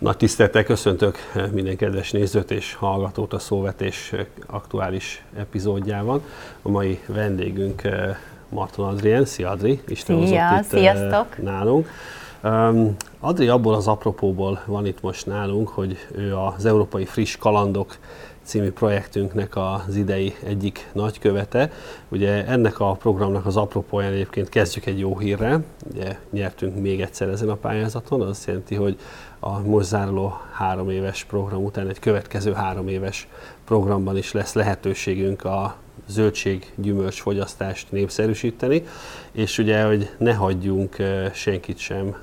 Nagy tisztelettel köszöntök minden kedves nézőt és hallgatót a Szóvetés aktuális epizódjában. A mai vendégünk eh, Marton Adrien. Szia Adri, Isten Szia, itt eh, sziasztok. nálunk. Adri abból az apropóból van itt most nálunk, hogy ő az Európai Friss Kalandok című projektünknek az idei egyik nagykövete. Ugye ennek a programnak az apropóján egyébként kezdjük egy jó hírrel. Ugye nyertünk még egyszer ezen a pályázaton, az azt jelenti, hogy a most záruló három éves program után egy következő három éves programban is lesz lehetőségünk a zöldség, gyümölcs fogyasztást népszerűsíteni, és ugye, hogy ne hagyjunk senkit sem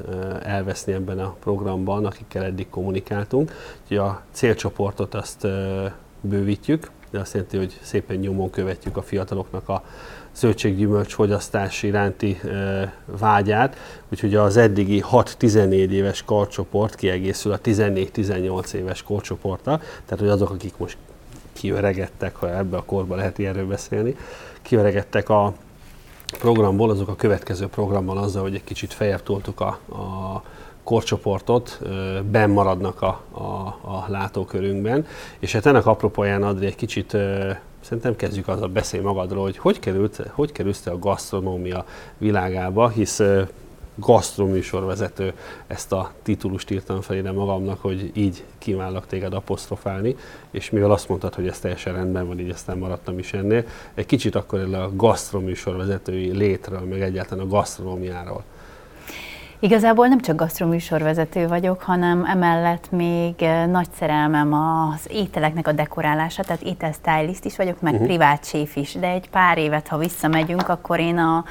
elveszni ebben a programban, akikkel eddig kommunikáltunk. Ugye a célcsoportot azt bővítjük, de azt jelenti, hogy szépen nyomon követjük a fiataloknak a zöldséggyümölcs fogyasztás iránti vágyát, úgyhogy az eddigi 6-14 éves korcsoport kiegészül a 14-18 éves korcsoporttal, tehát hogy azok, akik most kiöregettek, ha ebbe a korba lehet ilyenről beszélni, kiöregettek a programból, azok a következő programban azzal, hogy egy kicsit feljebb toltuk a, a korcsoportot, benn maradnak a, a, a látókörünkben. És hát ennek apropóján Adri egy kicsit Szerintem kezdjük azzal beszélni magadról, hogy hogy került, hogy kerülsz a gasztronómia világába, hisz gasztroműsorvezető, ezt a titulust írtam fel ide magamnak, hogy így kívállak téged apostrofálni, és mivel azt mondtad, hogy ez teljesen rendben van, így aztán maradtam is ennél, egy kicsit akkor a gasztroműsorvezetői létről, meg egyáltalán a gasztronómiáról. Igazából nem csak gasztroműsorvezető vagyok, hanem emellett még eh, nagy szerelmem az ételeknek a dekorálása, tehát ételstylist is vagyok, meg uh-huh. privát séf is, de egy pár évet, ha visszamegyünk, akkor én a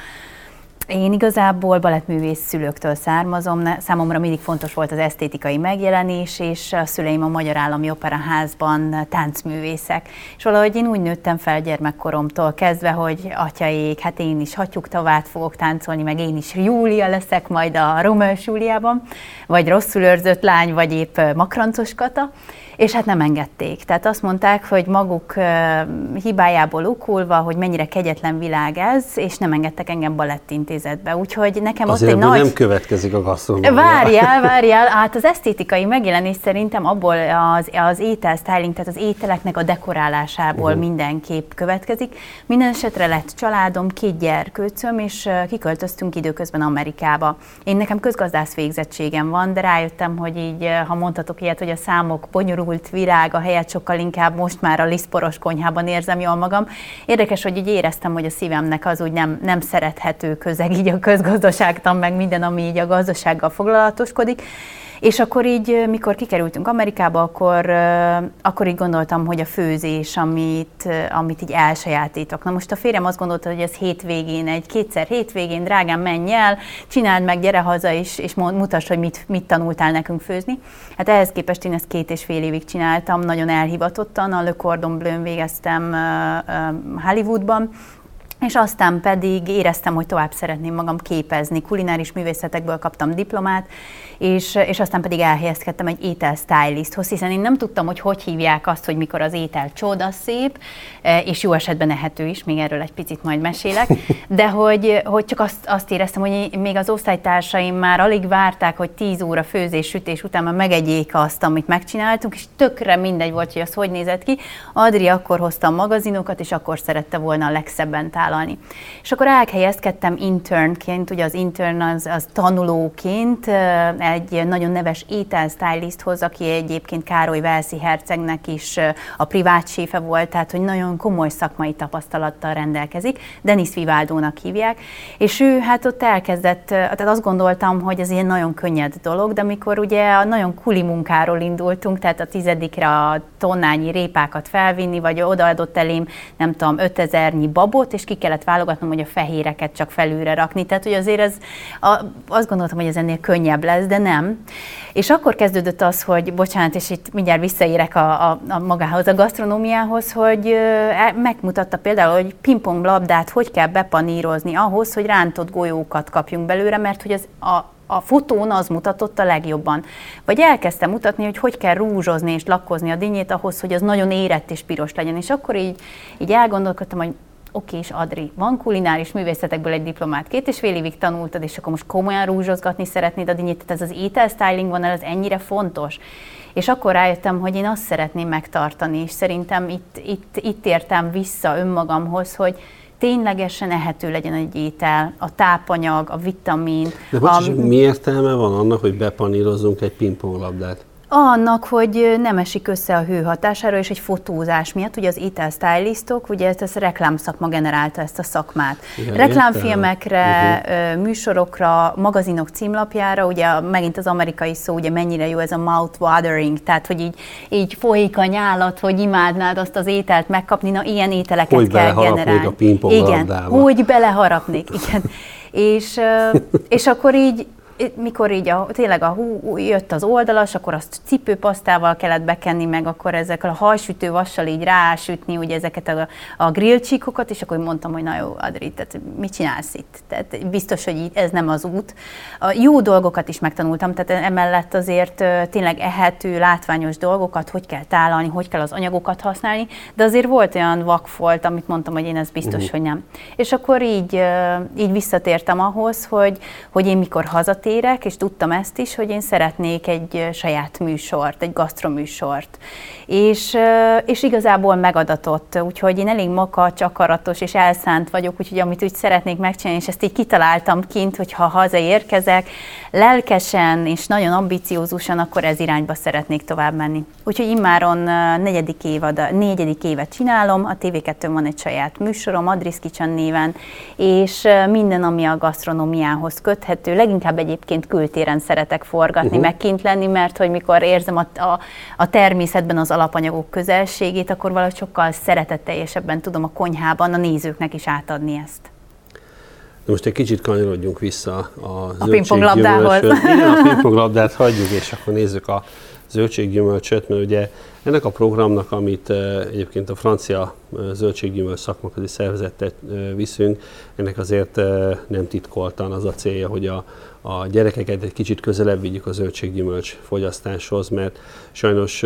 én igazából balettművész szülőktől származom, számomra mindig fontos volt az esztétikai megjelenés, és a szüleim a Magyar Állami Operaházban táncművészek. És valahogy én úgy nőttem fel gyermekkoromtól kezdve, hogy atyaék, hát én is hattyúktavát fogok táncolni, meg én is Júlia leszek majd a Romeo Júliában, vagy rosszul őrzött lány, vagy épp makrancos kata és hát nem engedték. Tehát azt mondták, hogy maguk hibájából okulva, hogy mennyire kegyetlen világ ez, és nem engedtek engem balettintézetbe. Úgyhogy nekem Azért ott egy nagy... nem következik a gasztronómia. Várjál, várjál, hát az esztétikai megjelenés szerintem abból az, az étel styling, tehát az ételeknek a dekorálásából uh-huh. mindenképp következik. Minden esetre lett családom, két gyerkőcöm, és kiköltöztünk időközben Amerikába. Én nekem közgazdász végzettségem van, de rájöttem, hogy így, ha mondhatok ilyet, hogy a számok bonyolult a helyet sokkal inkább most már a liszporos konyhában érzem jól magam. Érdekes, hogy így éreztem, hogy a szívemnek az úgy nem, nem szerethető közeg, így a közgazdaságtan, meg minden, ami így a gazdasággal foglalatoskodik. És akkor így, mikor kikerültünk Amerikába, akkor, akkor így gondoltam, hogy a főzés, amit, amit így elsajátítok. Na most a férjem azt gondolta, hogy ez hétvégén, egy kétszer hétvégén, drágám, menj el, csináld meg, gyere haza, és, és mutasd, hogy mit, mit tanultál nekünk főzni. Hát ehhez képest én ezt két és fél évig csináltam, nagyon elhivatottan, a Le Cordon Bleu végeztem Hollywoodban, és aztán pedig éreztem, hogy tovább szeretném magam képezni. Kulináris művészetekből kaptam diplomát, és, és aztán pedig elhelyezkedtem egy étel stylisthoz, hiszen én nem tudtam, hogy hogy hívják azt, hogy mikor az étel csoda szép, e, és jó esetben ehető is, még erről egy picit majd mesélek, de hogy, hogy csak azt, azt éreztem, hogy még az osztálytársaim már alig várták, hogy 10 óra főzés, sütés után már megegyék azt, amit megcsináltunk, és tökre mindegy volt, hogy az hogy nézett ki. Adri akkor hozta a magazinokat, és akkor szerette volna a legszebben tálalni. És akkor elhelyezkedtem internként, ugye az intern az, az tanulóként, egy nagyon neves ételstylisthoz, aki egyébként Károly Velszi hercegnek is a privát séfe volt, tehát hogy nagyon komoly szakmai tapasztalattal rendelkezik, Denis Vivaldónak hívják, és ő hát ott elkezdett, tehát azt gondoltam, hogy ez ilyen nagyon könnyed dolog, de amikor ugye a nagyon kuli munkáról indultunk, tehát a tizedikre a tonnányi répákat felvinni, vagy odaadott elém, nem tudom, 5000-nyi babot, és ki kellett válogatnom, hogy a fehéreket csak felülre rakni. Tehát, hogy azért ez, a, azt gondoltam, hogy ez ennél könnyebb lesz, de nem. És akkor kezdődött az, hogy, bocsánat, és itt mindjárt visszaérek a, a, a magához, a gasztronómiához, hogy e, megmutatta például, hogy pingpong labdát hogy kell bepanírozni ahhoz, hogy rántott golyókat kapjunk belőle, mert hogy az a, a fotón az mutatott a legjobban. Vagy elkezdtem mutatni, hogy hogy kell rúzsozni és lakkozni a dinnyét ahhoz, hogy az nagyon érett és piros legyen. És akkor így, így elgondolkodtam, hogy oké, és Adri, van kulináris művészetekből egy diplomát, két és fél évig tanultad, és akkor most komolyan rúzsozgatni szeretnéd a dinnyét, tehát ez az ételstyling van, ez ennyire fontos. És akkor rájöttem, hogy én azt szeretném megtartani, és szerintem itt, itt, itt értem vissza önmagamhoz, hogy ténylegesen ehető legyen egy étel, a tápanyag, a vitamin. De bocs, a... mi értelme van annak, hogy bepanírozzunk egy pingponglabdát? Annak, hogy nem esik össze a hő hatására, és egy fotózás miatt, ugye az étel stylistok, ugye ezt, ezt a reklámszakma generálta ezt a szakmát. Igen, Reklámfilmekre, uh-huh. műsorokra, magazinok címlapjára, ugye megint az amerikai szó, ugye mennyire jó ez a mouth watering, tehát hogy így, így folyik a nyálat, hogy imádnád azt az ételt megkapni, na ilyen ételeket hogy kell generálni. a Igen, hogy beleharapnék, igen. és, és akkor így mikor így a, tényleg a hú, jött az oldalas, akkor azt cipőpasztával kellett bekenni, meg akkor ezekkel a hajsütő vassal így rásütni ugye ezeket a, a grillcsíkokat, és akkor mondtam, hogy na jó, Adri, tehát mit csinálsz itt? Tehát biztos, hogy ez nem az út. A jó dolgokat is megtanultam, tehát emellett azért tényleg ehető, látványos dolgokat, hogy kell tálalni, hogy kell az anyagokat használni, de azért volt olyan vakfolt, amit mondtam, hogy én ez biztos, uh-huh. hogy nem. És akkor így, így visszatértem ahhoz, hogy, hogy én mikor hazatértem, visszatérek, és tudtam ezt is, hogy én szeretnék egy saját műsort, egy gasztroműsort. És, és igazából megadatott, úgyhogy én elég makacs, akaratos és elszánt vagyok, úgyhogy amit úgy szeretnék megcsinálni, és ezt így kitaláltam kint, hogy ha hazaérkezek, lelkesen és nagyon ambiciózusan, akkor ez irányba szeretnék tovább menni. Úgyhogy immáron negyedik, évad, negyedik évet csinálom, a TV2 van egy saját műsorom, Adris Kicsan néven, és minden, ami a gasztronómiához köthető, leginkább egy egyébként kültéren szeretek forgatni, uh-huh. meg kint lenni, mert hogy mikor érzem a, a, a természetben az alapanyagok közelségét, akkor valahogy sokkal szeretetteljesebben tudom a konyhában a nézőknek is átadni ezt. De most egy kicsit kanyarodjunk vissza a, a pingponglabdához. Igen, a pingponglabdát hagyjuk, és akkor nézzük a zöldséggyümölcsöt, mert ugye ennek a programnak, amit egyébként a francia zöldséggyümölcs szakmaközi szervezetet viszünk, ennek azért nem titkoltan az a célja, hogy a, a gyerekeket egy kicsit közelebb vigyük a zöldséggyümölcs fogyasztáshoz, mert sajnos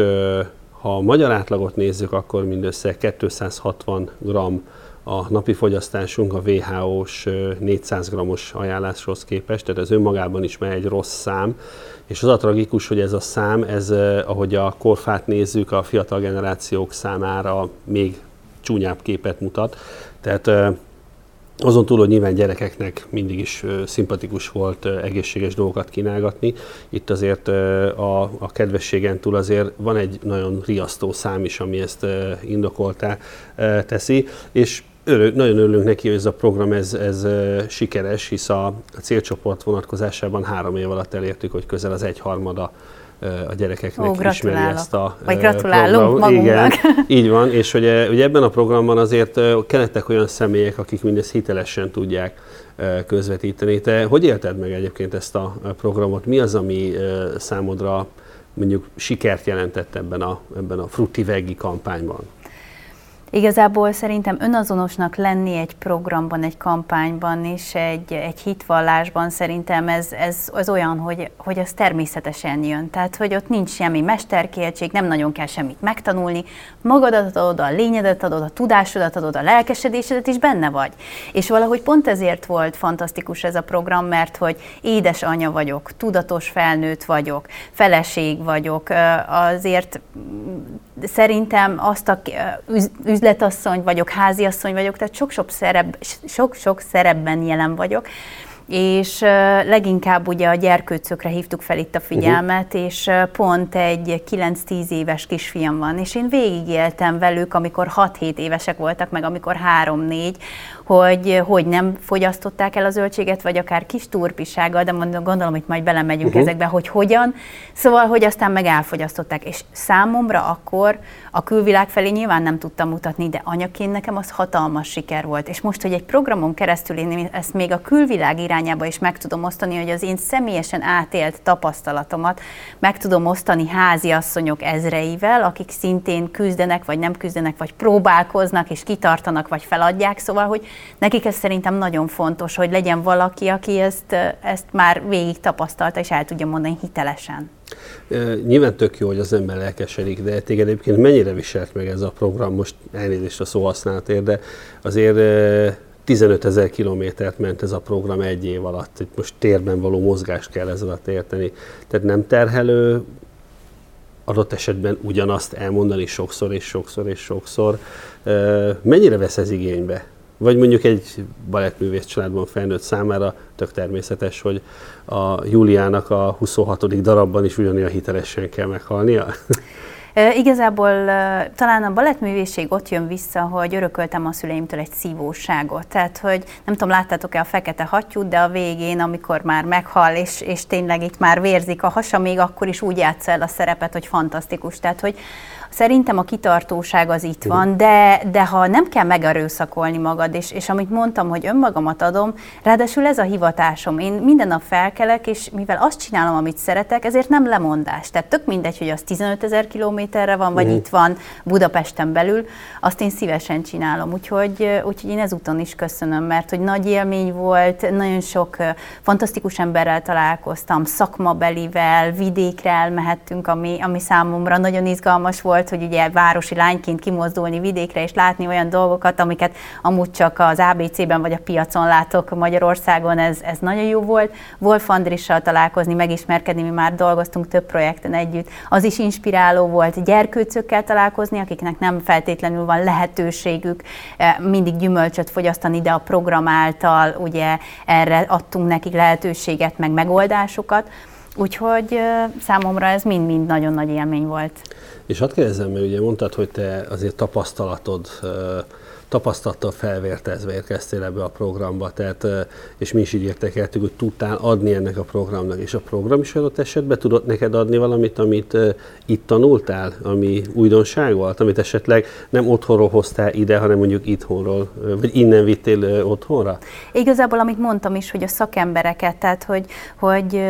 ha a magyar átlagot nézzük, akkor mindössze 260 g a napi fogyasztásunk a WHO-s 400 g-os ajánláshoz képest, tehát ez önmagában is már egy rossz szám, és az a tragikus, hogy ez a szám, ez ahogy a korfát nézzük, a fiatal generációk számára még csúnyább képet mutat. Tehát azon túl, hogy nyilván gyerekeknek mindig is szimpatikus volt egészséges dolgokat kínálgatni, itt azért a, a kedvességen túl azért van egy nagyon riasztó szám is, ami ezt indokoltá teszi, és Örül, nagyon örülünk neki, hogy ez a program ez, ez sikeres, hisz a, a célcsoport vonatkozásában három év alatt elértük, hogy közel az egyharmada a gyerekeknek Ó, ismeri ezt a Vagy gratulálunk programot. magunknak. Igen, így van, és ugye, ugye ebben a programban azért kellettek olyan személyek, akik mindezt hitelesen tudják közvetíteni. Te hogy élted meg egyébként ezt a programot? Mi az, ami számodra mondjuk sikert jelentett ebben a, ebben a Frutti Veggi kampányban? Igazából szerintem önazonosnak lenni egy programban, egy kampányban és egy, egy hitvallásban szerintem ez, ez az olyan, hogy, hogy az természetesen jön. Tehát, hogy ott nincs semmi mesterkéltség, nem nagyon kell semmit megtanulni, magadat adod, a lényedet adod, a tudásodat adod, a lelkesedésedet is benne vagy. És valahogy pont ezért volt fantasztikus ez a program, mert hogy édesanya vagyok, tudatos felnőtt vagyok, feleség vagyok, azért szerintem azt a üzletasszony vagyok, háziasszony vagyok, tehát sok-sok, szerep, sok-sok szerepben jelen vagyok, és leginkább ugye a gyerkőcökre hívtuk fel itt a figyelmet, uh-huh. és pont egy 9-10 éves kisfiam van, és én végigéltem velük, amikor 6-7 évesek voltak, meg amikor 3-4, hogy hogy nem fogyasztották el a zöldséget, vagy akár kis turpisággal, de mondom, gondolom, hogy majd belemegyünk uh-huh. ezekbe, hogy hogyan. Szóval, hogy aztán meg elfogyasztották. És számomra akkor a külvilág felé nyilván nem tudtam mutatni, de anyaként nekem az hatalmas siker volt. És most, hogy egy programon keresztül én ezt még a külvilág irányába is meg tudom osztani, hogy az én személyesen átélt tapasztalatomat meg tudom osztani házi asszonyok ezreivel, akik szintén küzdenek, vagy nem küzdenek, vagy próbálkoznak, és kitartanak, vagy feladják. Szóval, hogy nekik ez szerintem nagyon fontos, hogy legyen valaki, aki ezt, ezt már végig tapasztalta, és el tudja mondani hitelesen. Nyilván tök jó, hogy az ember lelkesedik, de téged egyébként mennyire viselt meg ez a program, most elnézést a szó használatért, de azért 15 ezer kilométert ment ez a program egy év alatt. Itt most térben való mozgást kell ez alatt érteni. Tehát nem terhelő adott esetben ugyanazt elmondani sokszor és sokszor és sokszor. Mennyire vesz ez igénybe? Vagy mondjuk egy balettművész családban felnőtt számára tök természetes, hogy a Júliának a 26. darabban is ugyanilyen hitelesen kell meghalnia? Igazából talán a balettművészség ott jön vissza, hogy örököltem a szüleimtől egy szívóságot. Tehát, hogy nem tudom, láttátok-e a fekete hattyút, de a végén, amikor már meghal, és, és tényleg itt már vérzik a hasa, még akkor is úgy játsz el a szerepet, hogy fantasztikus. Tehát, hogy Szerintem a kitartóság az itt van, de, de ha nem kell megerőszakolni magad, és, és amit mondtam, hogy önmagamat adom, ráadásul ez a hivatásom. Én minden nap felkelek, és mivel azt csinálom, amit szeretek, ezért nem lemondás. Tehát tök mindegy, hogy az 15 ezer kilométerre van, vagy uh-huh. itt van Budapesten belül, azt én szívesen csinálom. Úgyhogy, úgyhogy én ezúton is köszönöm, mert hogy nagy élmény volt, nagyon sok fantasztikus emberrel találkoztam, szakmabelivel, vidékre elmehettünk, ami, ami számomra nagyon izgalmas volt, volt, hogy ugye városi lányként kimozdulni vidékre és látni olyan dolgokat, amiket amúgy csak az ABC-ben vagy a piacon látok Magyarországon, ez, ez nagyon jó volt. Wolf Andrissal találkozni, megismerkedni, mi már dolgoztunk több projekten együtt. Az is inspiráló volt gyerkőcökkel találkozni, akiknek nem feltétlenül van lehetőségük eh, mindig gyümölcsöt fogyasztani, de a program által ugye erre adtunk nekik lehetőséget, meg megoldásokat. Úgyhogy számomra ez mind-mind nagyon nagy élmény volt. És hadd kérdezzem, mert ugye mondtad, hogy te azért tapasztalatod tapasztalattal felvértezve érkeztél ebbe a programba, tehát, és mi is így értekeltük, hogy tudtál adni ennek a programnak, és a program is adott esetben tudott neked adni valamit, amit itt tanultál, ami újdonság volt, amit esetleg nem otthonról hoztál ide, hanem mondjuk itthonról, vagy innen vittél otthonra? Igazából, amit mondtam is, hogy a szakembereket, tehát hogy, hogy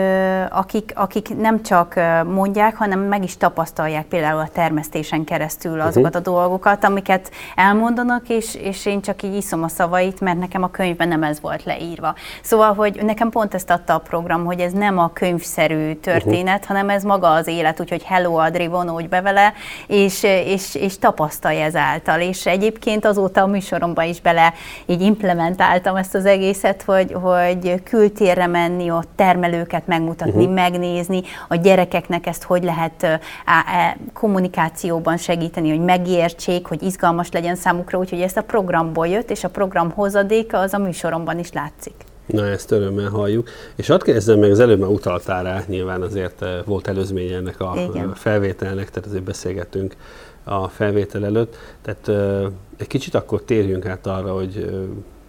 akik, akik nem csak mondják, hanem meg is tapasztalják például a termesztésen keresztül mhm. azokat uh-huh. a dolgokat, amiket elmondanak, és és, én csak így iszom a szavait, mert nekem a könyvben nem ez volt leírva. Szóval, hogy nekem pont ezt adta a program, hogy ez nem a könyvszerű történet, uh-huh. hanem ez maga az élet, úgyhogy hello Adri, vonódj be vele, és, és, és tapasztalj ezáltal. És egyébként azóta a műsoromban is bele így implementáltam ezt az egészet, hogy, hogy kültérre menni, ott termelőket megmutatni, uh-huh. megnézni, a gyerekeknek ezt hogy lehet á, á, kommunikációban segíteni, hogy megértsék, hogy izgalmas legyen számukra, úgyhogy ezt a a programból jött, és a program hozadéka az a műsoromban is látszik. Na, ezt örömmel halljuk. És hadd kérdezzem meg, az előbb már utaltál rá, nyilván azért eh, volt előzménye ennek a Igen. felvételnek, tehát azért beszélgettünk a felvétel előtt. Tehát eh, egy kicsit akkor térjünk át arra, hogy eh,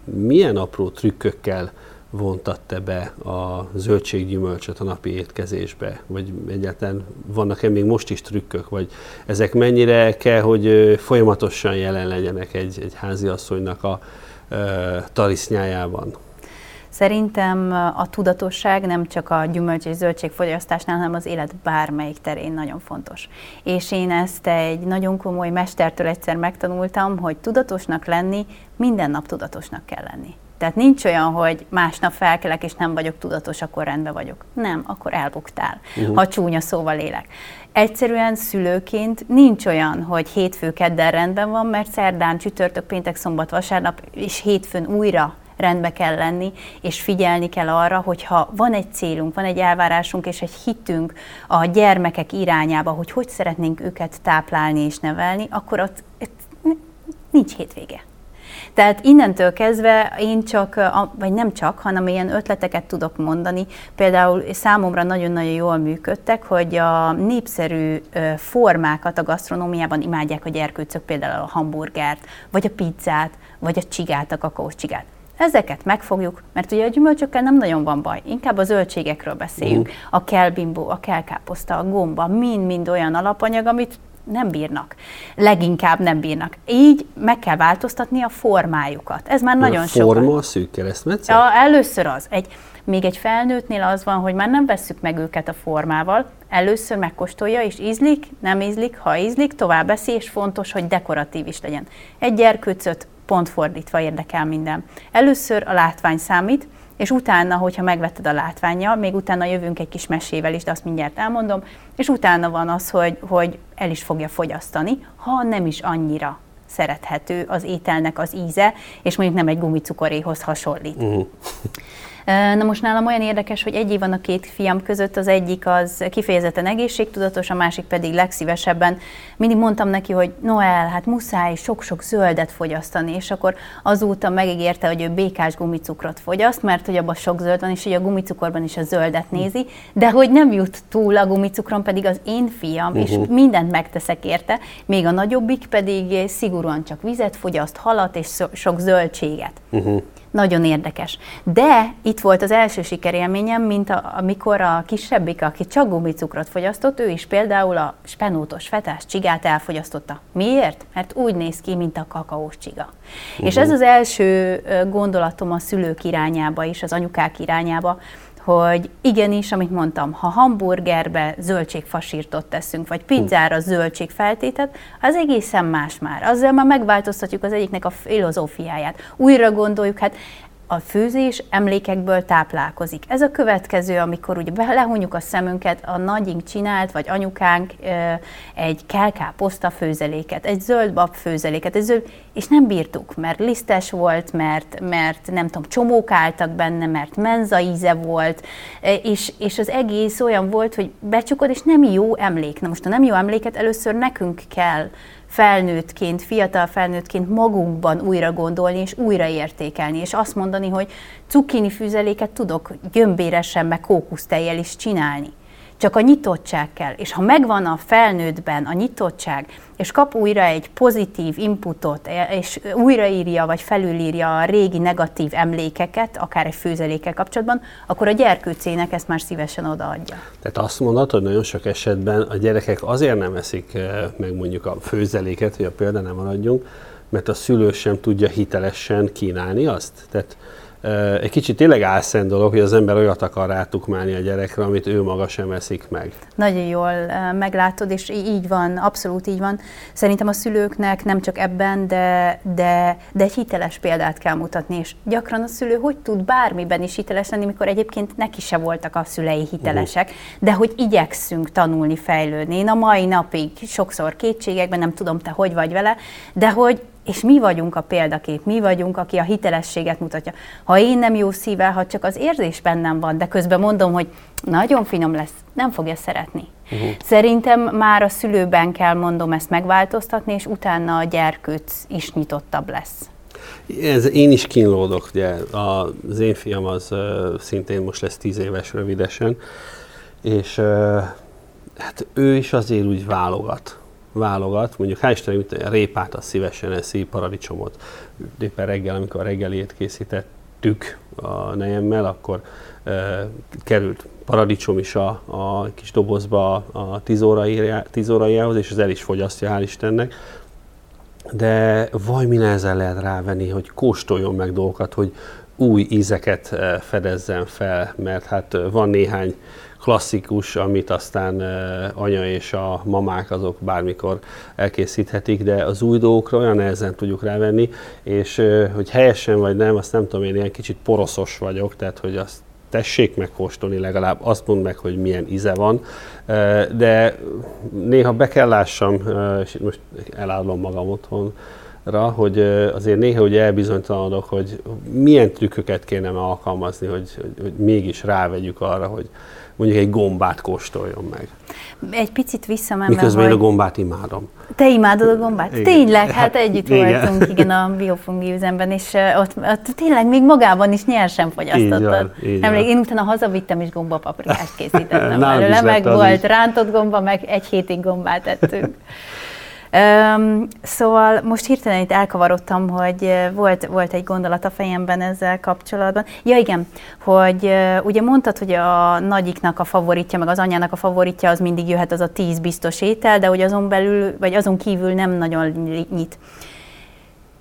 milyen apró trükkökkel vontatte be a zöldséggyümölcsöt a napi étkezésbe? Vagy egyáltalán vannak-e még most is trükkök? Vagy ezek mennyire kell, hogy folyamatosan jelen legyenek egy, egy háziasszonynak a e, tarisznyájában? Szerintem a tudatosság nem csak a gyümölcs és zöldségfogyasztásnál, hanem az élet bármelyik terén nagyon fontos. És én ezt egy nagyon komoly mestertől egyszer megtanultam, hogy tudatosnak lenni, minden nap tudatosnak kell lenni. Tehát nincs olyan, hogy másnap felkelek és nem vagyok tudatos, akkor rendben vagyok. Nem, akkor elbuktál, uh-huh. ha csúnya szóval élek. Egyszerűen szülőként nincs olyan, hogy hétfő kedden rendben van, mert szerdán, csütörtök, péntek, szombat, vasárnap és hétfőn újra rendbe kell lenni, és figyelni kell arra, hogyha van egy célunk, van egy elvárásunk és egy hitünk a gyermekek irányába, hogy hogy szeretnénk őket táplálni és nevelni, akkor ott, ott nincs hétvége. Tehát innentől kezdve én csak, vagy nem csak, hanem ilyen ötleteket tudok mondani. Például számomra nagyon-nagyon jól működtek, hogy a népszerű formákat a gasztronómiában imádják a gyerkőcök, például a hamburgert, vagy a pizzát, vagy a csigát, a kakaós csigát. Ezeket megfogjuk, mert ugye a gyümölcsökkel nem nagyon van baj, inkább a zöldségekről beszéljünk. Uh. A kelbimbó, a kelkáposzta, a gomba, mind-mind olyan alapanyag, amit nem bírnak. Leginkább nem bírnak. Így meg kell változtatni a formájukat. Ez már nagyon sok. Forma a szűk keresztmetszet? Ja, először az. Egy, még egy felnőttnél az van, hogy már nem vesszük meg őket a formával, először megkóstolja, és ízlik, nem ízlik, ha ízlik, tovább eszi, és fontos, hogy dekoratív is legyen. Egy gyerkőcöt pont fordítva érdekel minden. Először a látvány számít, és utána, hogyha megvetted a látványjal, még utána jövünk egy kis mesével is, de azt mindjárt elmondom, és utána van az, hogy, hogy el is fogja fogyasztani, ha nem is annyira szerethető az ételnek az íze, és mondjuk nem egy gumicukoréhoz hasonlít. Uh-huh. Na most nálam olyan érdekes, hogy egy év van a két fiam között, az egyik az kifejezetten egészségtudatos, a másik pedig legszívesebben. Mindig mondtam neki, hogy Noel, hát muszáj sok-sok zöldet fogyasztani, és akkor azóta megígérte, hogy ő békás gumicukrot fogyaszt, mert hogy abban sok zöld van, és hogy a gumicukorban is a zöldet nézi, de hogy nem jut túl a gumicukron, pedig az én fiam, uh-huh. és mindent megteszek érte, még a nagyobbik pedig szigorúan csak vizet fogyaszt, halat és sok zöldséget. Uh-huh. Nagyon érdekes. De itt volt az első sikerélményem, mint a, amikor a kisebbik, aki csak gumicukrot fogyasztott, ő is például a spenótos fetás csigát elfogyasztotta. Miért? Mert úgy néz ki, mint a kakaós csiga. Uh-huh. És ez az első gondolatom a szülők irányába is, az anyukák irányába, hogy igenis, amit mondtam, ha hamburgerbe zöldségfasírtot teszünk, vagy pizzára zöldségfeltétet, az egészen más már. Azzal már megváltoztatjuk az egyiknek a filozófiáját. Újra gondoljuk, hát a főzés emlékekből táplálkozik. Ez a következő, amikor ugye lehunjuk a szemünket, a nagyink csinált, vagy anyukánk egy kelkáposzta főzeléket, egy zöld bab főzeléket, egy zöld, és nem bírtuk, mert lisztes volt, mert, mert nem tudom, csomók álltak benne, mert menza íze volt, és, és az egész olyan volt, hogy becsukod, és nem jó emlék. Na most a nem jó emléket először nekünk kell felnőttként, fiatal felnőttként magunkban újra gondolni és újra értékelni, és azt mondani, hogy cukkini fűzeléket tudok gyömbéresen, meg kókusztejjel is csinálni csak a nyitottság kell. És ha megvan a felnőttben a nyitottság, és kap újra egy pozitív inputot, és újraírja vagy felülírja a régi negatív emlékeket, akár egy főzelékkel kapcsolatban, akkor a gyerkőcének ezt már szívesen odaadja. Tehát azt mondod, hogy nagyon sok esetben a gyerekek azért nem eszik eh, meg mondjuk a főzeléket, hogy a példa nem maradjunk, mert a szülő sem tudja hitelesen kínálni azt. Tehát egy kicsit tényleg álszent dolog, hogy az ember olyat akar rátukmálni a gyerekre, amit ő maga sem eszik meg. Nagyon jól meglátod, és így van, abszolút így van. Szerintem a szülőknek nem csak ebben, de, de, de egy hiteles példát kell mutatni, és gyakran a szülő hogy tud bármiben is hiteles lenni, mikor egyébként neki se voltak a szülei hitelesek, uh-huh. de hogy igyekszünk tanulni, fejlődni. Én a mai napig sokszor kétségekben, nem tudom te hogy vagy vele, de hogy és mi vagyunk a példakép, mi vagyunk, aki a hitelességet mutatja. Ha én nem jó szívvel, ha csak az érzés bennem van, de közben mondom, hogy nagyon finom lesz, nem fogja szeretni. Uh-huh. Szerintem már a szülőben kell mondom ezt megváltoztatni, és utána a gyerkőc is nyitottabb lesz. Ez, én is kínlódok, ugye az én fiam az uh, szintén most lesz tíz éves rövidesen, és uh, hát ő is azért úgy válogat válogat, mondjuk hál' Istennek, a répát az szívesen eszi, paradicsomot. Éppen reggel, amikor a reggelét készítettük a nejemmel, akkor e, került paradicsom is a, a kis dobozba a 10, órai, 10 órájához, és az el is fogyasztja, hál' Istennek. De vaj mi nehezen lehet rávenni, hogy kóstoljon meg dolgokat, hogy új ízeket fedezzen fel, mert hát van néhány klasszikus, amit aztán anya és a mamák azok bármikor elkészíthetik, de az új dolgokra olyan nehezen tudjuk rávenni, és hogy helyesen vagy nem, azt nem tudom, én ilyen kicsit poroszos vagyok, tehát hogy azt tessék megkóstolni legalább, azt mondd meg, hogy milyen íze van, de néha be kell lássam, és most elállom magam otthon, hogy azért néha ugye elbizonytalanodok, hogy milyen trükköket kéne alkalmazni, hogy, hogy, hogy mégis rávegyük arra, hogy, mondjuk egy gombát kóstoljon meg. Egy picit visszamenve, Miközben hogy... én a gombát imádom. Te imádod a gombát? Igen. Tényleg, hát együtt igen. voltunk igen a biofungi üzemben, és ott, ott tényleg még magában is nyersen fogyasztottad. Emlék, én utána hazavittem és gombapaprikást készítettem belőle, meg volt rántott gomba, meg egy hétig gombát ettünk. Um, szóval most hirtelen itt elkavarodtam, hogy volt, volt egy gondolat a fejemben ezzel kapcsolatban. Ja igen, hogy ugye mondtad, hogy a nagyiknak a favoritja, meg az anyának a favoritja az mindig jöhet az a tíz biztos étel, de hogy azon belül, vagy azon kívül nem nagyon nyit.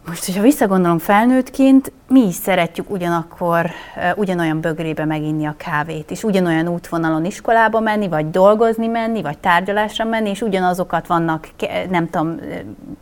Most, hogyha visszagondolom felnőttként, mi is szeretjük ugyanakkor ugyanolyan bögrébe meginni a kávét, és ugyanolyan útvonalon iskolába menni, vagy dolgozni menni, vagy tárgyalásra menni, és ugyanazokat vannak, nem tudom,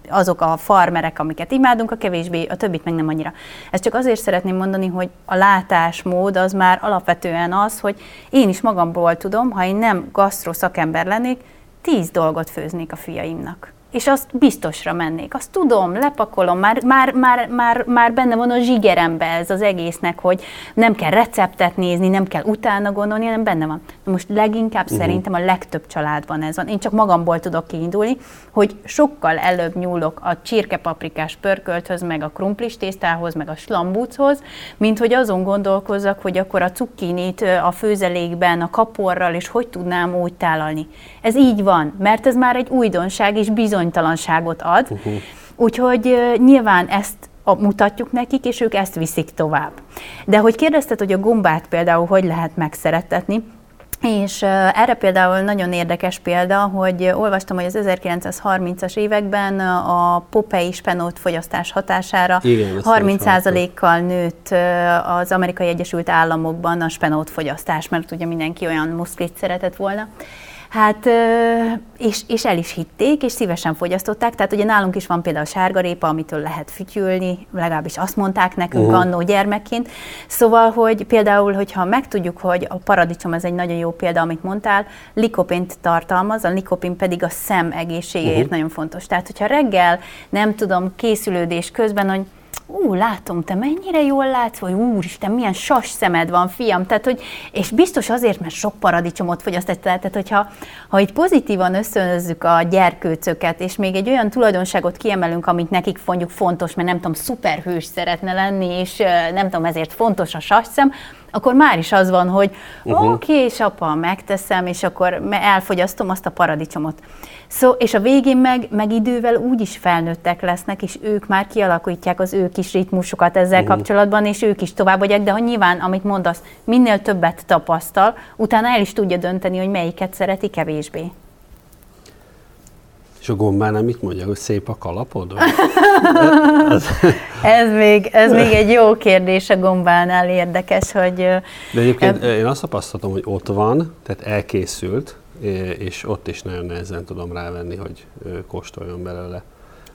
azok a farmerek, amiket imádunk, a kevésbé, a többit meg nem annyira. Ezt csak azért szeretném mondani, hogy a látásmód az már alapvetően az, hogy én is magamból tudom, ha én nem gasztro szakember lennék, tíz dolgot főznék a fiaimnak és azt biztosra mennék. Azt tudom, lepakolom, már, már, már, már, már benne van a zsigerembe ez az egésznek, hogy nem kell receptet nézni, nem kell utána gondolni, hanem benne van. Most leginkább uh-huh. szerintem a legtöbb családban ez van. Én csak magamból tudok kiindulni, hogy sokkal előbb nyúlok a csirkepaprikás pörkölthöz, meg a krumplis tésztához, meg a slambúchoz, mint hogy azon gondolkozzak, hogy akkor a cukkinit a főzelékben, a kaporral, és hogy tudnám úgy tálalni. Ez így van, mert ez már egy újdonság, és bizonytalanságot ad. Uh-huh. Úgyhogy nyilván ezt mutatjuk nekik, és ők ezt viszik tovább. De hogy kérdezted, hogy a gombát például hogy lehet megszerettetni, és erre például nagyon érdekes példa, hogy olvastam, hogy az 1930-as években a popei spenót fogyasztás hatására Igen, 30%-kal nőtt az Amerikai Egyesült Államokban a spenót fogyasztás, mert ugye mindenki olyan muszklit szeretett volna. Hát, és, és el is hitték, és szívesen fogyasztották. Tehát ugye nálunk is van például sárgarépa, amitől lehet fütyülni, legalábbis azt mondták nekünk uh-huh. annó gyermekként. Szóval, hogy például, hogyha megtudjuk, hogy a paradicsom ez egy nagyon jó példa, amit mondtál, likopint tartalmaz, a likopin pedig a szem egészségéért uh-huh. nagyon fontos. Tehát, hogyha reggel, nem tudom, készülődés közben, hogy ú, látom, te mennyire jól látsz, vagy úristen, milyen sas szemed van, fiam, tehát, hogy, és biztos azért, mert sok paradicsomot fogyaszt, tehát, hogyha ha itt pozitívan összönözzük a gyerkőcöket, és még egy olyan tulajdonságot kiemelünk, amit nekik mondjuk fontos, mert nem tudom, szuperhős szeretne lenni, és nem tudom, ezért fontos a sasszem, akkor már is az van, hogy uh-huh. oké, okay, és apa, megteszem, és akkor elfogyasztom azt a paradicsomot. Szó, és a végén meg, meg idővel úgy is felnőttek lesznek, és ők már kialakítják az ő kis ritmusukat ezzel uh-huh. kapcsolatban, és ők is tovább vagyok, de ha nyilván, amit mondasz, minél többet tapasztal, utána el is tudja dönteni, hogy melyiket szereti kevésbé. És a gombánál mit mondja, hogy szép a kalapod? ez, még, ez még egy jó kérdés a gombánál, érdekes, hogy... De egyébként én azt tapasztalom, hogy ott van, tehát elkészült, és ott is nagyon nehezen tudom rávenni, hogy kóstoljon belőle.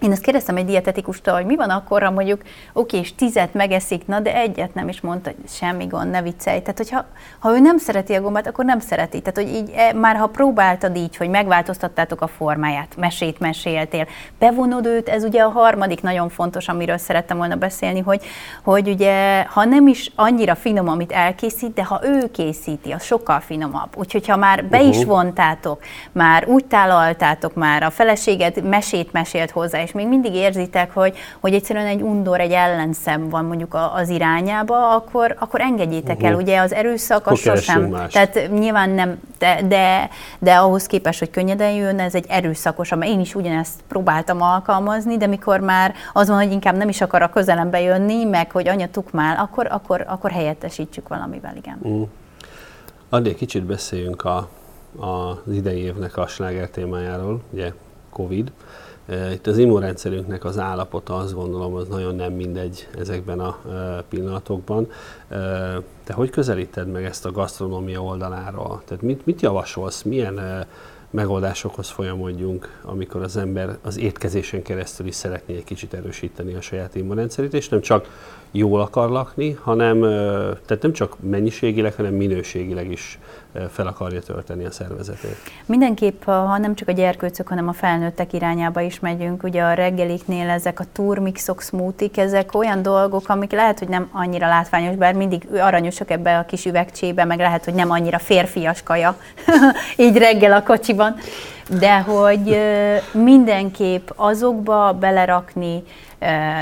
Én azt kérdeztem egy dietetikustól, hogy mi van akkor, ha mondjuk, oké, és tizet megeszik, na de egyet nem is mondta, hogy semmi gond, ne viccelj. Tehát, hogyha ha ő nem szereti a gombát, akkor nem szereti. Tehát, hogy így, e, már ha próbáltad így, hogy megváltoztattátok a formáját, mesét meséltél, bevonod őt, ez ugye a harmadik nagyon fontos, amiről szerettem volna beszélni, hogy, hogy ugye, ha nem is annyira finom, amit elkészít, de ha ő készíti, az sokkal finomabb. Úgyhogy ha már be uh-huh. is vontátok, már úgy tálaltátok, már a feleséged mesét mesélt hozzá, és még mindig érzitek, hogy, hogy egyszerűen egy undor, egy ellenszem van mondjuk az irányába, akkor, akkor engedjétek uh-huh. el. Ugye az erőszak az sosem. Más. Tehát nyilván nem, de, de, de ahhoz képest, hogy könnyeden jön, ez egy erőszakos, mert én is ugyanezt próbáltam alkalmazni, de mikor már az van, hogy inkább nem is akar a közelembe jönni, meg hogy anya tukmál, akkor, akkor, akkor helyettesítsük valamivel, igen. Uh-huh. Addig kicsit beszéljünk a, a, az idei évnek a sláger témájáról, ugye Covid. Itt az immunrendszerünknek az állapota azt gondolom, az nagyon nem mindegy ezekben a pillanatokban. Te hogy közelíted meg ezt a gasztronómia oldaláról? Tehát mit, mit javasolsz, milyen megoldásokhoz folyamodjunk, amikor az ember az étkezésen keresztül is szeretné egy kicsit erősíteni a saját immunrendszerét, és nem csak jól akar lakni, hanem tehát nem csak mennyiségileg, hanem minőségileg is fel akarja tölteni a szervezetét. Mindenképp, ha nem csak a gyerkőcök, hanem a felnőttek irányába is megyünk, ugye a reggeliknél ezek a turmixok, smoothik, ezek olyan dolgok, amik lehet, hogy nem annyira látványos, bár mindig aranyosak ebbe a kis üvegcsébe, meg lehet, hogy nem annyira férfias kaja, így reggel a kocsiban, de hogy mindenképp azokba belerakni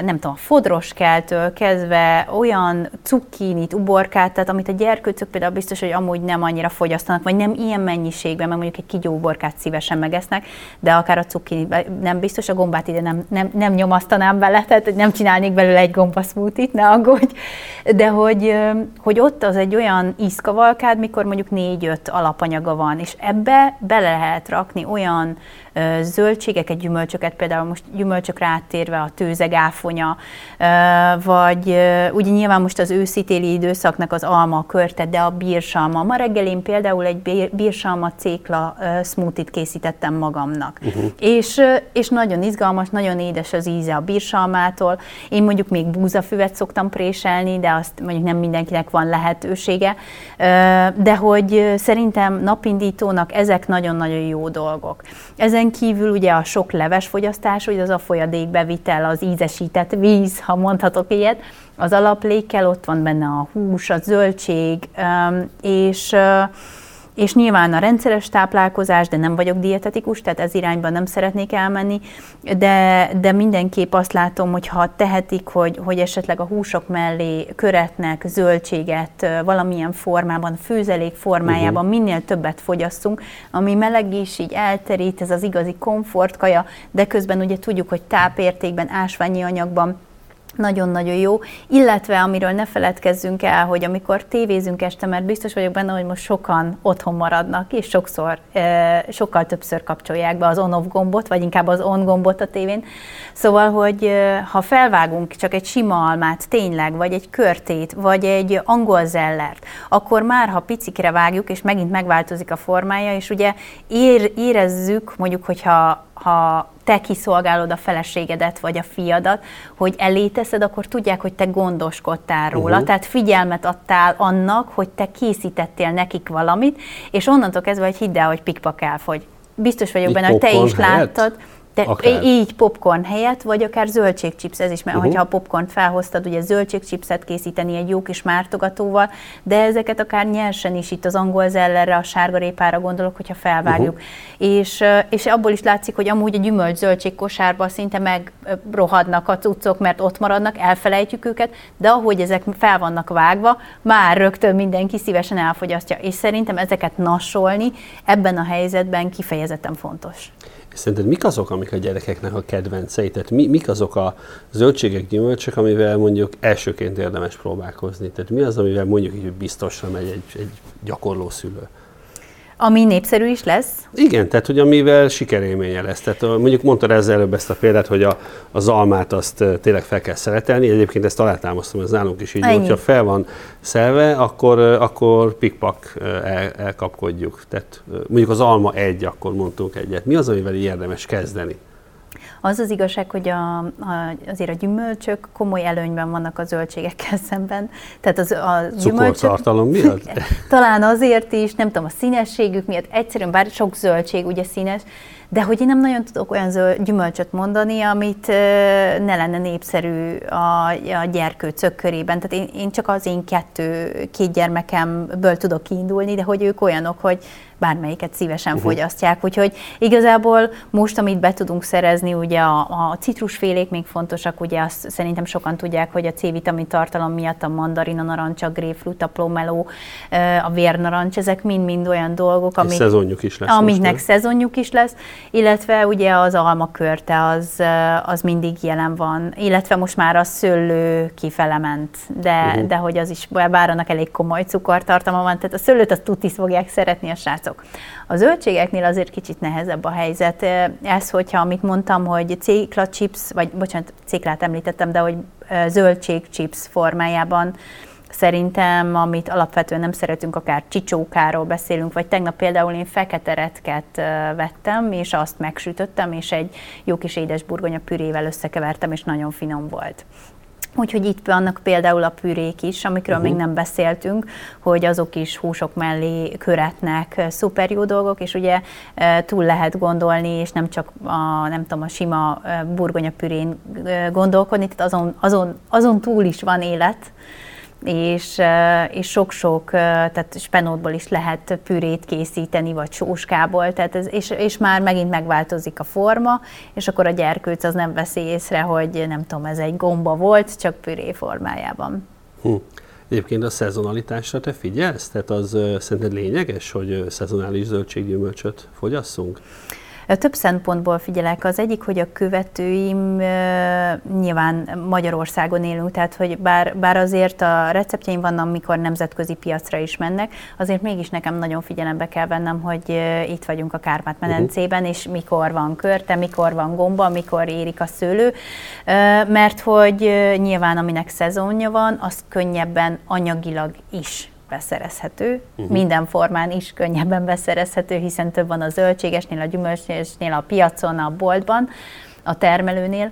nem tudom, fodroskeltől kezdve olyan cukkinit, uborkát, tehát amit a gyerkőcök például biztos, hogy amúgy nem annyira fogyasztanak, vagy nem ilyen mennyiségben, mert mondjuk egy kigyó uborkát szívesen megesznek, de akár a cukkinit nem biztos, a gombát ide nem, nem, nem nyomasztanám bele, tehát nem csinálnék belőle egy gombaszmútit, ne aggódj, de hogy, hogy ott az egy olyan ízkavalkád, mikor mondjuk négy-öt alapanyaga van, és ebbe bele lehet rakni olyan zöldségeket, gyümölcsöket, például most gyümölcsökre áttérve a tőzegáfonya, vagy ugye nyilván most az őszítéli időszaknak az alma, a körte, de a bírsalma. Ma reggel én például egy bírsalma cékla smoothie-t készítettem magamnak. Uh-huh. És, és nagyon izgalmas, nagyon édes az íze a bírsalmától. Én mondjuk még búzafüvet szoktam préselni, de azt mondjuk nem mindenkinek van lehetősége. De hogy szerintem napindítónak ezek nagyon-nagyon jó dolgok. Ezen kívül ugye a sok leves fogyasztás, hogy az a folyadékbevitel, az ízesített víz, ha mondhatok ilyet, az alaplékkel, ott van benne a hús, a zöldség, és és nyilván a rendszeres táplálkozás, de nem vagyok dietetikus, tehát ez irányban nem szeretnék elmenni, de, de mindenképp azt látom, hogy ha tehetik, hogy, hogy esetleg a húsok mellé köretnek zöldséget valamilyen formában, főzelék formájában uh-huh. minél többet fogyasszunk, ami meleg is így elterít, ez az igazi komfortkaja, de közben ugye tudjuk, hogy tápértékben, ásványi anyagban nagyon-nagyon jó, illetve amiről ne feledkezzünk el, hogy amikor tévézünk este, mert biztos vagyok benne, hogy most sokan otthon maradnak, és sokszor, sokkal többször kapcsolják be az on-off gombot, vagy inkább az on gombot a tévén. Szóval, hogy ha felvágunk csak egy sima almát tényleg, vagy egy körtét, vagy egy angol zellert, akkor már, ha picikre vágjuk, és megint megváltozik a formája, és ugye ér, érezzük, mondjuk, hogyha ha te kiszolgálod a feleségedet vagy a fiadat, hogy elé teszed, akkor tudják, hogy te gondoskodtál róla. Uh-huh. Tehát figyelmet adtál annak, hogy te készítettél nekik valamit, és onnantól kezdve, hogy hidd el, hogy pikpak elfogy. Biztos vagyok benne, hogy te is láttad. Te akár. így popcorn helyett, vagy akár zöldségchips, ez is, mert uh-huh. hogyha a popcornt felhoztad, ugye zöldségchipset készíteni egy jó kis mártogatóval, de ezeket akár nyersen is itt az angol zellerre, a sárgarépára gondolok, hogyha felvágjuk. Uh-huh. És, és abból is látszik, hogy amúgy a gyümölcs zöldség kosárba szinte megrohadnak a cuccok, mert ott maradnak, elfelejtjük őket, de ahogy ezek fel vannak vágva, már rögtön mindenki szívesen elfogyasztja. És szerintem ezeket nasolni ebben a helyzetben kifejezetten fontos. Szerinted mik azok, amik a gyerekeknek a kedvencei? Tehát mi, mik azok a zöldségek, gyümölcsök, amivel mondjuk elsőként érdemes próbálkozni? Tehát mi az, amivel mondjuk biztosra megy egy, egy gyakorló szülő? Ami népszerű is lesz? Igen, tehát hogy amivel sikerélménye lesz. Tehát mondjuk mondtad ezzel előbb ezt a példát, hogy a, az almát azt tényleg fel kell szeretelni. Egyébként ezt alátámasztom, ez nálunk is így, hogyha fel van szelve, akkor, akkor pikpak el, elkapkodjuk. Tehát mondjuk az alma egy, akkor mondtunk egyet. Mi az, amivel érdemes kezdeni? Az az igazság, hogy a, a, azért a gyümölcsök komoly előnyben vannak a zöldségekkel szemben. Tehát az, a gyümölcsök... miatt? Talán azért is, nem tudom, a színességük miatt, egyszerűen bár sok zöldség ugye színes, de hogy én nem nagyon tudok olyan zöld, gyümölcsöt mondani, amit ne lenne népszerű a, a gyerkőcök körében. Tehát én, én csak az én kettő, két gyermekemből tudok kiindulni, de hogy ők olyanok, hogy bármelyiket szívesen uh-huh. fogyasztják. Úgyhogy igazából most, amit be tudunk szerezni, ugye a, a citrusfélék még fontosak, ugye azt szerintem sokan tudják, hogy a C-vitamin tartalom miatt a mandarin, a narancs, a grapefruit, a plommeló, a vérnarancs, ezek mind-mind olyan dolgok, amik, szezonjuk is lesz amiknek most, szezonjuk is lesz, illetve ugye az almakörte az, az mindig jelen van, illetve most már a szőlő kifelement, de, uh-huh. de hogy az is, bár annak elég komoly cukortartalma van, tehát a szőlőt azt tutis fogják szeretni a srácok piacok. A zöldségeknél azért kicsit nehezebb a helyzet. Ez, hogyha amit mondtam, hogy cékla chips, vagy bocsánat, céklát említettem, de hogy zöldség chips formájában Szerintem, amit alapvetően nem szeretünk, akár csicsókáról beszélünk, vagy tegnap például én fekete retket vettem, és azt megsütöttem, és egy jó kis édes burgonya pürével összekevertem, és nagyon finom volt. Úgyhogy itt vannak például a pürék is, amikről uh-huh. még nem beszéltünk, hogy azok is húsok mellé köretnek szuper jó dolgok, és ugye túl lehet gondolni, és nem csak a, nem tudom, a sima burgonyapürén gondolkodni, tehát azon, azon, azon túl is van élet, és, és sok-sok, tehát spenótból is lehet pürét készíteni, vagy sóskából, tehát ez, és, és már megint megváltozik a forma, és akkor a gyerkőc az nem veszi észre, hogy nem tudom, ez egy gomba volt, csak püré formájában. Hm. Egyébként a szezonalitásra te figyelsz? Tehát az szerinted lényeges, hogy szezonális zöldséggyümölcsöt fogyasszunk? Több szempontból figyelek. Az egyik, hogy a követőim nyilván Magyarországon élünk, tehát hogy bár, bár azért a receptjeim vannak, amikor nemzetközi piacra is mennek, azért mégis nekem nagyon figyelembe kell vennem, hogy itt vagyunk a Kárpát-medencében, uh-huh. és mikor van körte, mikor van gomba, mikor érik a szőlő, mert hogy nyilván aminek szezonja van, az könnyebben anyagilag is beszerezhető, uh-huh. minden formán is könnyebben beszerezhető, hiszen több van a zöldségesnél, a gyümölcsnél, a piacon, a boltban, a termelőnél.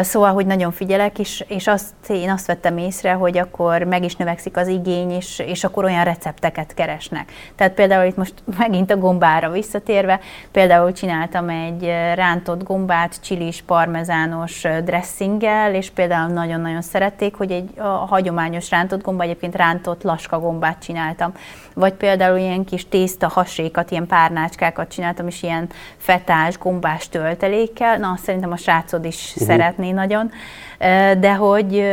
Szóval, hogy nagyon figyelek, és, és azt, én azt vettem észre, hogy akkor meg is növekszik az igény, és, és akkor olyan recepteket keresnek. Tehát például itt most megint a gombára visszatérve, például csináltam egy rántott gombát csilis parmezános dressinggel, és például nagyon-nagyon szerették, hogy egy a hagyományos rántott gomba, egyébként rántott laska gombát csináltam. Vagy például ilyen kis tészta hasékat, ilyen párnácskákat csináltam, és ilyen fetás, gombás töltelékkel. Na, szerintem a srácod is uh-huh. szeret szeretné nagyon, de hogy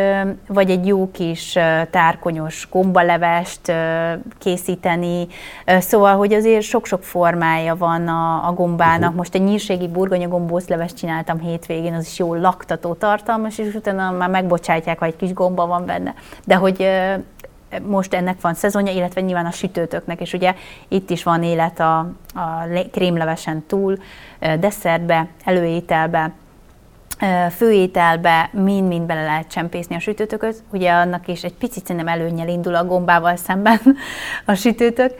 vagy egy jó kis tárkonyos gombalevest készíteni, szóval, hogy azért sok-sok formája van a, a gombának. Uh-huh. Most egy nyírségi burgonya gombószlevest csináltam hétvégén, az is jó laktató tartalmas, és utána már megbocsátják, ha egy kis gomba van benne. De hogy most ennek van szezonja, illetve nyilván a sütőtöknek, és ugye itt is van élet a, a krémlevesen túl, desszertbe, előételbe, főételbe mind-mind bele lehet csempészni a sütőtököt. Ugye annak is egy picit szerintem előnyel indul a gombával szemben a sütőtök.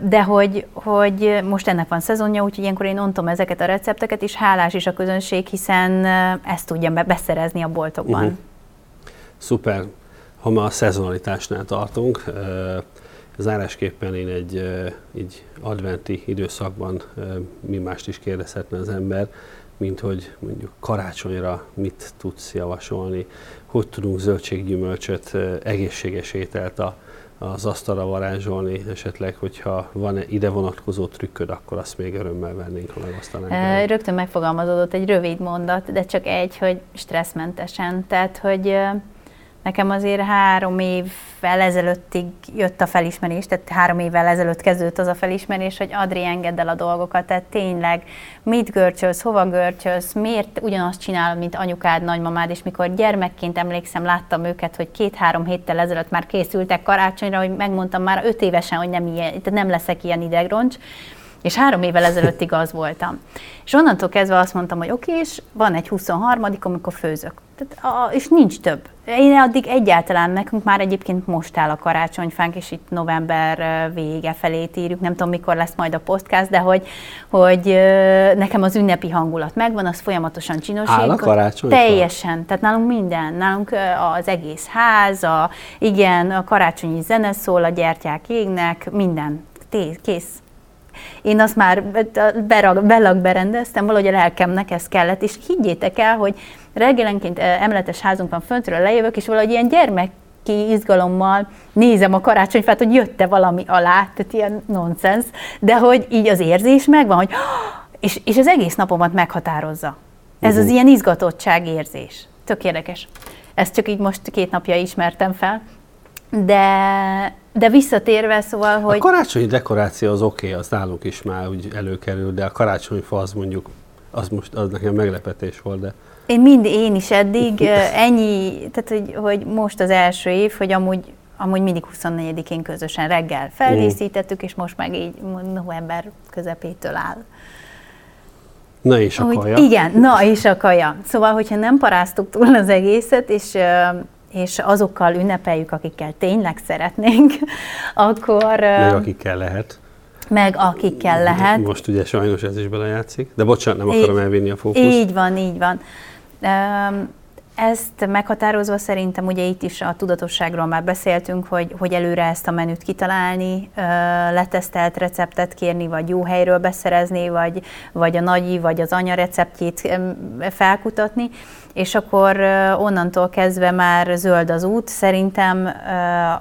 De hogy, hogy most ennek van szezonja, úgyhogy ilyenkor én ontom ezeket a recepteket, és hálás is a közönség, hiszen ezt tudja beszerezni a boltokban. Uh-huh. Szuper. Ha ma a szezonalitásnál tartunk, zárásképpen én egy így adventi időszakban mi mást is kérdezhetne az ember, mint hogy mondjuk karácsonyra mit tudsz javasolni, hogy tudunk zöldséggyümölcsöt, egészséges ételt a, az asztalra varázsolni, esetleg, hogyha van ide vonatkozó trükköd, akkor azt még örömmel vennénk, ha megosztanánk. Rögtön megfogalmazódott egy rövid mondat, de csak egy, hogy stresszmentesen. Tehát, hogy Nekem azért három évvel ezelőttig jött a felismerés, tehát három évvel ezelőtt kezdődött az a felismerés, hogy Adri, engedd el a dolgokat, tehát tényleg mit görcsölsz, hova görcsölsz, miért ugyanazt csinálod, mint anyukád, nagymamád, és mikor gyermekként emlékszem, láttam őket, hogy két-három héttel ezelőtt már készültek karácsonyra, hogy megmondtam már öt évesen, hogy nem, ilyen, nem leszek ilyen idegroncs, és három évvel ezelőttig az voltam. És onnantól kezdve azt mondtam, hogy oké, és van egy 23 amikor főzök. Tehát, a, és nincs több. Én addig egyáltalán nekünk már egyébként most áll a karácsonyfánk, és itt november vége felé írjuk, nem tudom mikor lesz majd a podcast, de hogy, hogy nekem az ünnepi hangulat megvan, az folyamatosan csinosít. Áll a karácsony? Teljesen, tehát nálunk minden, nálunk az egész ház, a, igen, a karácsonyi zene szól, a gyertyák égnek, minden, kész. Én azt már berag, belag berendeztem, valahogy a lelkemnek ez kellett, és higgyétek el, hogy reggelenként emeletes házunk van föntről, lejövök, és valahogy ilyen gyermek ki izgalommal nézem a karácsonyfát, hogy jött-e valami alá, tehát ilyen nonsens, de hogy így az érzés megvan, hogy és, és az egész napomat meghatározza. Ez uh-huh. az ilyen izgatottság érzés. Tök érdekes. Ezt csak így most két napja ismertem fel. De, de visszatérve, szóval, hogy... A karácsonyi dekoráció az oké, okay, az nálunk is már úgy előkerül, de a karácsonyfa az mondjuk, az most az nekem meglepetés volt, de... Én mind, én is eddig ennyi, tehát hogy, hogy most az első év, hogy amúgy amúgy mindig 24-én közösen reggel feldíszítettük, és most meg így november közepétől áll. Na és a kaja. Igen, na és a kaja. Szóval, hogyha nem paráztuk túl az egészet, és és azokkal ünnepeljük, akikkel tényleg szeretnénk, akkor... Meg akikkel lehet. Meg akikkel lehet. Most ugye sajnos ez is belejátszik, de bocsánat, nem akarom elvinni a fókuszt. Így van, így van. Ezt meghatározva szerintem ugye itt is a tudatosságról már beszéltünk, hogy, hogy előre ezt a menüt kitalálni, letesztelt receptet kérni, vagy jó helyről beszerezni, vagy, vagy a nagyi, vagy az anya receptjét felkutatni, és akkor onnantól kezdve már zöld az út. Szerintem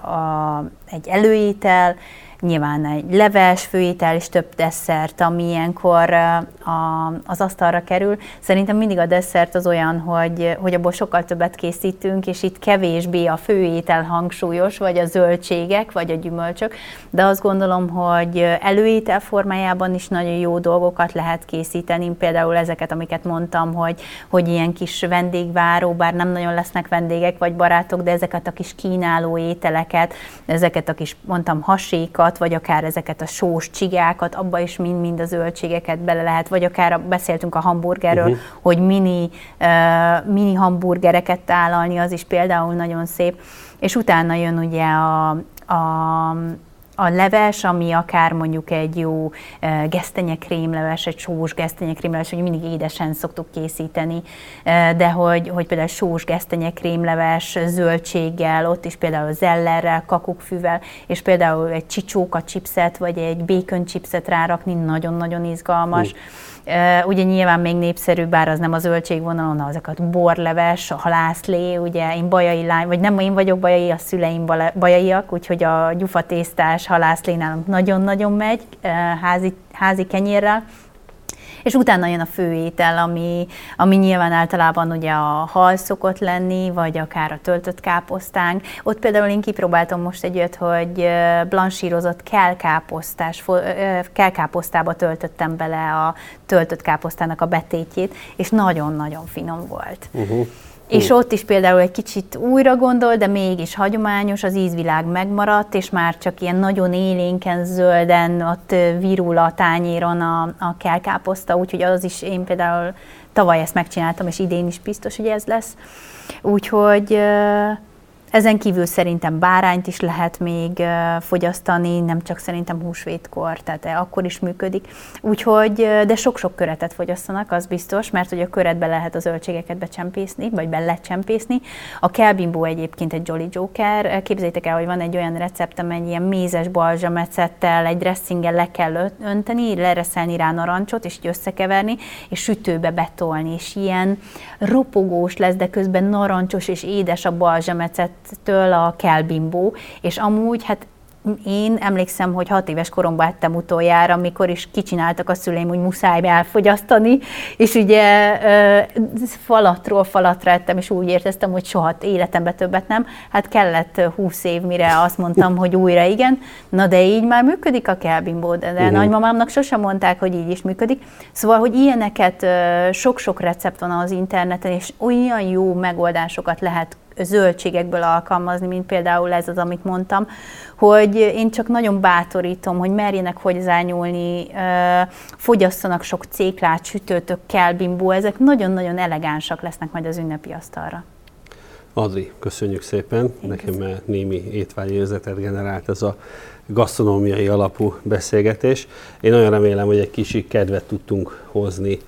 a, egy előétel, nyilván egy leves, főétel és több desszert, ami ilyenkor a, az asztalra kerül. Szerintem mindig a desszert az olyan, hogy, hogy abból sokkal többet készítünk, és itt kevésbé a főétel hangsúlyos, vagy a zöldségek, vagy a gyümölcsök, de azt gondolom, hogy előétel formájában is nagyon jó dolgokat lehet készíteni, például ezeket, amiket mondtam, hogy, hogy ilyen kis vendégváró, bár nem nagyon lesznek vendégek vagy barátok, de ezeket a kis kínáló ételeket, ezeket a kis, mondtam, hasékat, vagy akár ezeket a sós csigákat, abba is mind-mind a zöldségeket bele lehet, vagy akár beszéltünk a hamburgerről, uh-huh. hogy mini, uh, mini hamburgereket tálalni, az is például nagyon szép. És utána jön ugye a, a a leves, ami akár mondjuk egy jó gesztenyekrémleves, egy sós gesztenyekrémleves, hogy mindig édesen szoktuk készíteni, de hogy, hogy például sós gesztenyekrémleves zöldséggel, ott is például zellerrel, kakukkfűvel, és például egy csicsóka chipset, vagy egy bacon chipset rárakni, nagyon-nagyon izgalmas. Mm Ugye nyilván még népszerű, bár az nem a zöldségvonalon, azokat borleves, a halászlé, ugye én bajai lány, vagy nem én vagyok bajai, a szüleim bajaiak, úgyhogy a gyufatésztás halászlé nálunk nagyon-nagyon megy házi, házi kenyérrel és utána jön a főétel, ami, ami nyilván általában ugye a hal szokott lenni, vagy akár a töltött káposztánk. Ott például én kipróbáltam most egy olyat, hogy blansírozott kelkáposztás, kelkáposztába töltöttem bele a töltött káposztának a betétjét, és nagyon-nagyon finom volt. Uh-huh. És ott is például egy kicsit újra gondol, de mégis hagyományos, az ízvilág megmaradt, és már csak ilyen nagyon élénken, zölden ott virul a tányéron a, a kelkáposzta, úgyhogy az is én például tavaly ezt megcsináltam, és idén is biztos, hogy ez lesz. Úgyhogy ezen kívül szerintem bárányt is lehet még fogyasztani, nem csak szerintem húsvétkor, tehát akkor is működik. Úgyhogy, de sok-sok köretet fogyasztanak, az biztos, mert hogy a köretbe lehet a zöldségeket becsempészni, vagy belecsempészni. A kelbimbó egyébként egy Jolly Joker. Képzeljétek el, hogy van egy olyan receptem, egy ilyen mézes balzsamecettel, egy dressinggel le kell önteni, lereszelni rá narancsot, és így összekeverni, és sütőbe betolni, és ilyen ropogós lesz, de közben narancsos és édes a balzsamecet től a kelbimbó, és amúgy hát én emlékszem, hogy hat éves koromban ettem utoljára, amikor is kicsináltak a szüleim, hogy muszáj elfogyasztani, és ugye falatról falatra ettem, és úgy érteztem, hogy soha életemben többet nem. Hát kellett húsz év, mire azt mondtam, hogy újra igen. Na de így már működik a kelbimbó, de uh-huh. nagymamámnak sosem mondták, hogy így is működik. Szóval, hogy ilyeneket sok-sok recept van az interneten, és olyan jó megoldásokat lehet zöldségekből alkalmazni, mint például ez az, amit mondtam, hogy én csak nagyon bátorítom, hogy merjenek hozzányúlni, fogyasszanak sok céklát, sütőtök, kelbimbó, ezek nagyon-nagyon elegánsak lesznek majd az ünnepi asztalra. Adri, köszönjük szépen. Én Nekem köszönöm. némi étvágyi érzetet generált ez a gasztronómiai alapú beszélgetés. Én nagyon remélem, hogy egy kicsi kedvet tudtunk hozni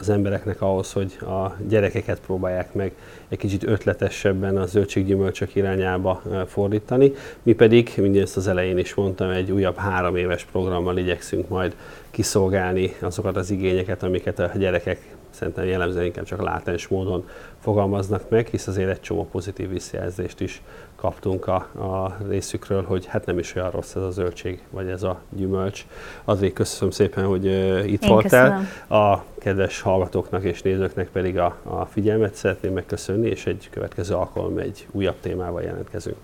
az embereknek ahhoz, hogy a gyerekeket próbálják meg egy kicsit ötletesebben a zöldséggyümölcsök irányába fordítani. Mi pedig, mindezt az elején is mondtam, egy újabb három éves programmal igyekszünk majd kiszolgálni azokat az igényeket, amiket a gyerekek szerintem jellemzően inkább csak látens módon fogalmaznak meg, hisz azért egy csomó pozitív visszajelzést is kaptunk a, a részükről, hogy hát nem is olyan rossz ez a zöldség, vagy ez a gyümölcs. Azért köszönöm szépen, hogy uh, itt Én voltál. Köszönöm. A kedves hallgatóknak és nézőknek pedig a, a figyelmet szeretném megköszönni, és egy következő alkalom egy újabb témával jelentkezünk.